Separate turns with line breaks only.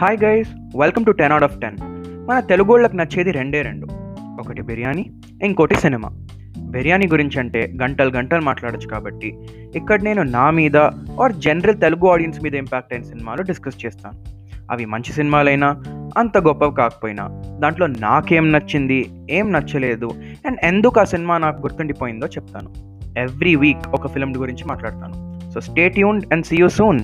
Hi guys welcome to ten out of ten మన తెలుగోళ్ళకి నచ్చేది రెండే రెండు. ఒకటి బిర్యానీ ఇంకోటి సినిమా. బిర్యానీ గురించి అంటే గంటలు గంటలు మాట్లాడొచ్చు కాబట్టి ఇక్కడ నేను నా మీద ఆర్ జనరల్ తెలుగు ఆడియన్స్ మీద ఇంపాక్ట్ అయిన సినిమాలు డిస్కస్ చేస్తాను. అవి మంచి సినిమాలైనా అంత గొప్పవి కాకపోయినా దాంట్లో నాకేం నచ్చింది ఏం నచ్చలేదు అండ్ ఎందుకు ఆ సినిమా నాకు గుర్తుండిపోయిందో చెప్తాను. ఎవ్రీ వీక్ ఒక ఫిల్మ్ గురించి మాట్లాడతాను. So stay tuned and see you soon